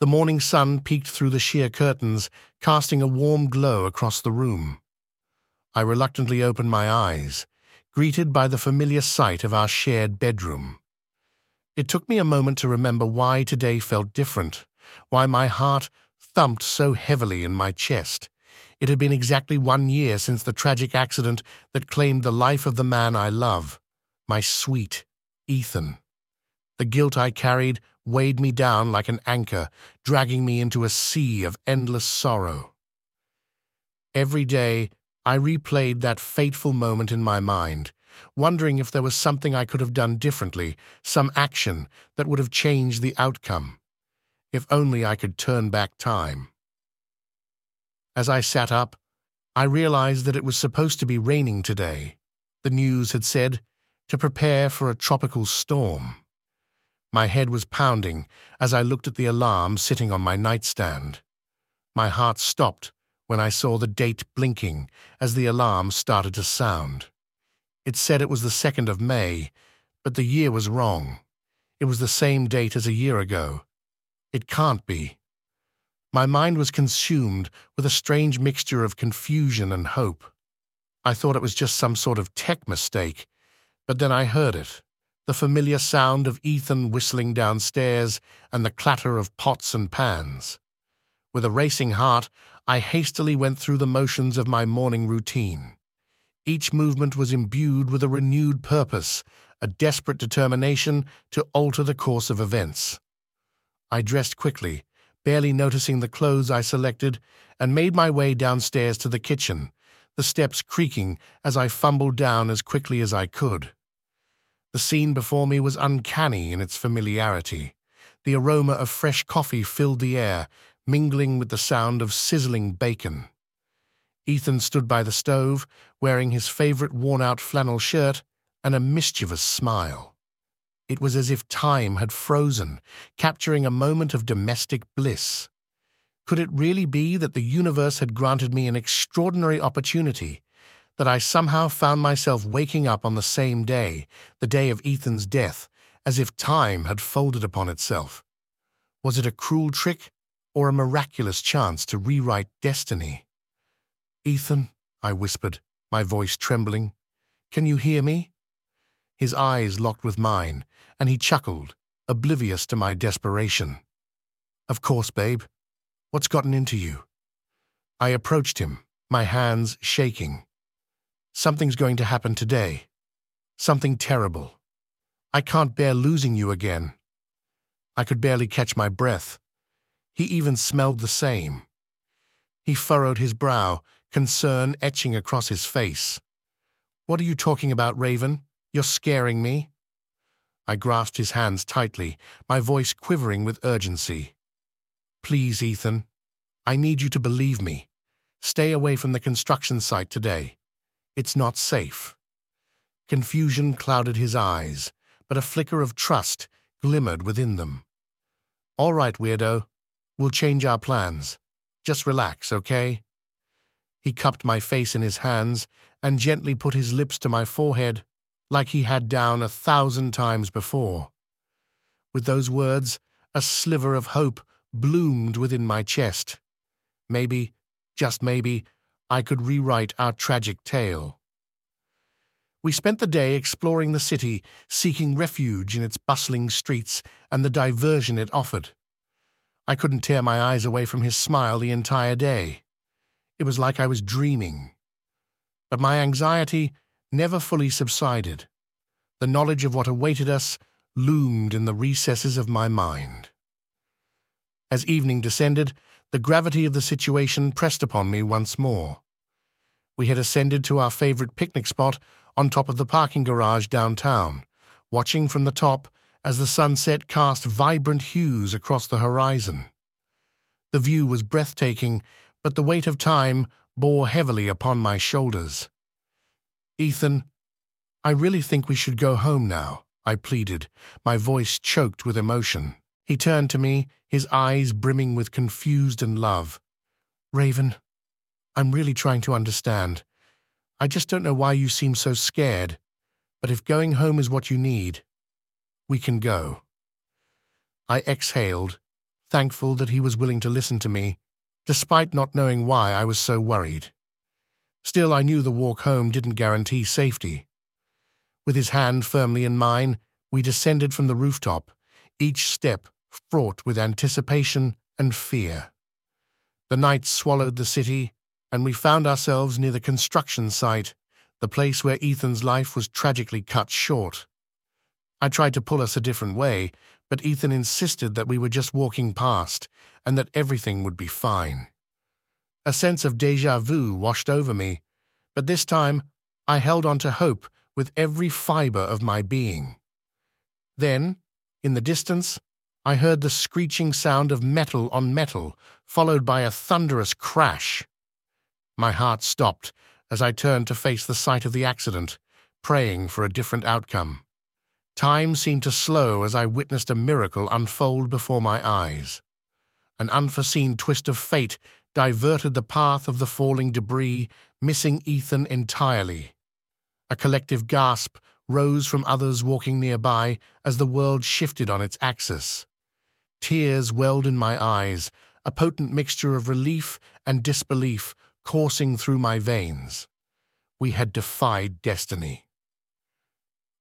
The morning sun peeked through the sheer curtains, casting a warm glow across the room. I reluctantly opened my eyes, greeted by the familiar sight of our shared bedroom. It took me a moment to remember why today felt different, why my heart thumped so heavily in my chest. It had been exactly one year since the tragic accident that claimed the life of the man I love, my sweet Ethan. The guilt I carried weighed me down like an anchor, dragging me into a sea of endless sorrow. Every day, I replayed that fateful moment in my mind, wondering if there was something I could have done differently, some action that would have changed the outcome. If only I could turn back time. As I sat up, I realized that it was supposed to be raining today. The news had said to prepare for a tropical storm. My head was pounding as I looked at the alarm sitting on my nightstand. My heart stopped when I saw the date blinking as the alarm started to sound. It said it was the 2nd of May, but the year was wrong. It was the same date as a year ago. It can't be. My mind was consumed with a strange mixture of confusion and hope. I thought it was just some sort of tech mistake, but then I heard it the familiar sound of Ethan whistling downstairs and the clatter of pots and pans. With a racing heart, I hastily went through the motions of my morning routine. Each movement was imbued with a renewed purpose, a desperate determination to alter the course of events. I dressed quickly, barely noticing the clothes I selected, and made my way downstairs to the kitchen, the steps creaking as I fumbled down as quickly as I could. The scene before me was uncanny in its familiarity. The aroma of fresh coffee filled the air, mingling with the sound of sizzling bacon. Ethan stood by the stove, wearing his favorite worn-out flannel shirt and a mischievous smile. It was as if time had frozen, capturing a moment of domestic bliss. Could it really be that the universe had granted me an extraordinary opportunity, that I somehow found myself waking up on the same day, the day of Ethan's death, as if time had folded upon itself? Was it a cruel trick or a miraculous chance to rewrite destiny? Ethan, I whispered, my voice trembling, can you hear me? His eyes locked with mine, and he chuckled, oblivious to my desperation. Of course, babe. What's gotten into you? I approached him, my hands shaking. Something's going to happen today. Something terrible. I can't bear losing you again. I could barely catch my breath. He even smelled the same. He furrowed his brow, concern etching across his face. What are you talking about, Raven? You're scaring me. I grasped his hands tightly, my voice quivering with urgency. Please, Ethan. I need you to believe me. Stay away from the construction site today. It's not safe. Confusion clouded his eyes, but a flicker of trust glimmered within them. All right, weirdo. We'll change our plans. Just relax, okay? He cupped my face in his hands and gently put his lips to my forehead like he had down a thousand times before. With those words, a sliver of hope bloomed within my chest. Maybe, just maybe, I could rewrite our tragic tale. We spent the day exploring the city, seeking refuge in its bustling streets and the diversion it offered. I couldn't tear my eyes away from his smile the entire day. It was like I was dreaming. But my anxiety never fully subsided. The knowledge of what awaited us loomed in the recesses of my mind. As evening descended, the gravity of the situation pressed upon me once more. We had ascended to our favorite picnic spot on top of the parking garage downtown, watching from the top as the sunset cast vibrant hues across the horizon. The view was breathtaking but the weight of time bore heavily upon my shoulders. Ethan, I really think we should go home now, I pleaded, my voice choked with emotion. He turned to me, his eyes brimming with confused and love. Raven, I'm really trying to understand. I just don't know why you seem so scared, but if going home is what you need, we can go. I exhaled, thankful that he was willing to listen to me, despite not knowing why I was so worried. Still, I knew the walk home didn't guarantee safety. With his hand firmly in mine, we descended from the rooftop, each step fraught with anticipation and fear. The night swallowed the city, and we found ourselves near the construction site, the place where Ethan's life was tragically cut short. I tried to pull us a different way, but Ethan insisted that we were just walking past and that everything would be fine. A sense of deja vu washed over me, but this time I held on to hope with every fiber of my being. Then, in the distance, I heard the screeching sound of metal on metal, followed by a thunderous crash. My heart stopped as I turned to face the site of the accident, praying for a different outcome. Time seemed to slow as I witnessed a miracle unfold before my eyes. An unforeseen twist of fate diverted the path of the falling debris, missing Ethan entirely. A collective gasp rose from others walking nearby as the world shifted on its axis. Tears welled in my eyes, a potent mixture of relief and disbelief coursing through my veins. We had defied destiny.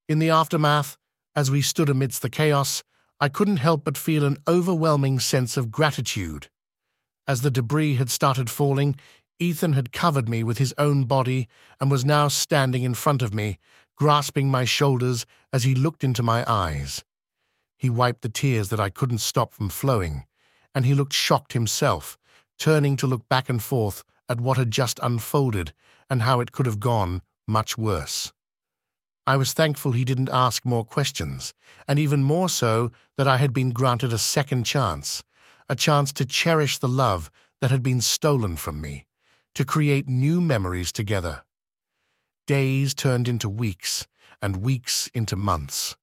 In the aftermath, as we stood amidst the chaos, I couldn't help but feel an overwhelming sense of gratitude. As the debris had started falling, Ethan had covered me with his own body and was now standing in front of me, grasping my shoulders as he looked into my eyes. He wiped the tears that I couldn't stop from flowing, and he looked shocked himself, turning to look back and forth at what had just unfolded and how it could have gone much worse. I was thankful he didn't ask more questions, and even more so that I had been granted a second chance, a chance to cherish the love that had been stolen from me, to create new memories together. Days turned into weeks, and weeks into months.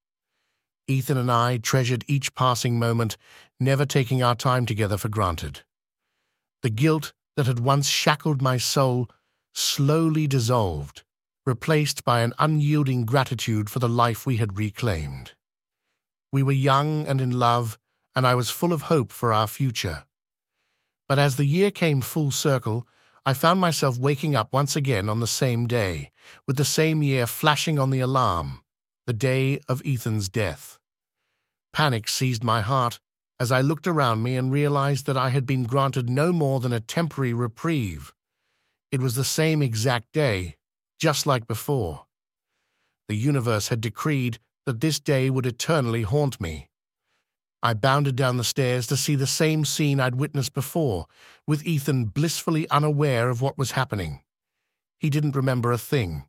Ethan and I treasured each passing moment, never taking our time together for granted. The guilt that had once shackled my soul slowly dissolved, replaced by an unyielding gratitude for the life we had reclaimed. We were young and in love, and I was full of hope for our future. But as the year came full circle, I found myself waking up once again on the same day, with the same year flashing on the alarm, the day of Ethan's death. Panic seized my heart as I looked around me and realized that I had been granted no more than a temporary reprieve. It was the same exact day, just like before. The universe had decreed that this day would eternally haunt me. I bounded down the stairs to see the same scene I'd witnessed before, with Ethan blissfully unaware of what was happening. He didn't remember a thing.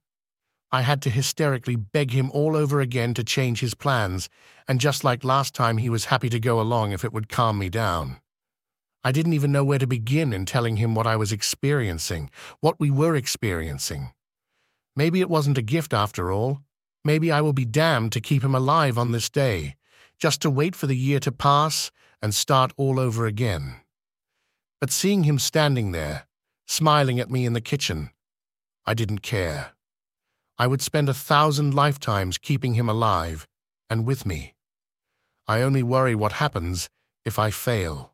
I had to hysterically beg him all over again to change his plans, and just like last time, he was happy to go along if it would calm me down. I didn't even know where to begin in telling him what I was experiencing, what we were experiencing. Maybe it wasn't a gift after all. Maybe I will be damned to keep him alive on this day, just to wait for the year to pass and start all over again. But seeing him standing there, smiling at me in the kitchen, I didn't care. I would spend a thousand lifetimes keeping him alive and with me. I only worry what happens if I fail.